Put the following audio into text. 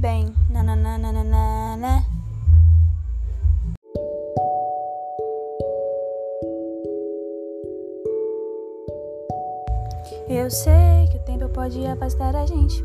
bem. Nananana. Né? Eu sei que o tempo pode afastar a gente.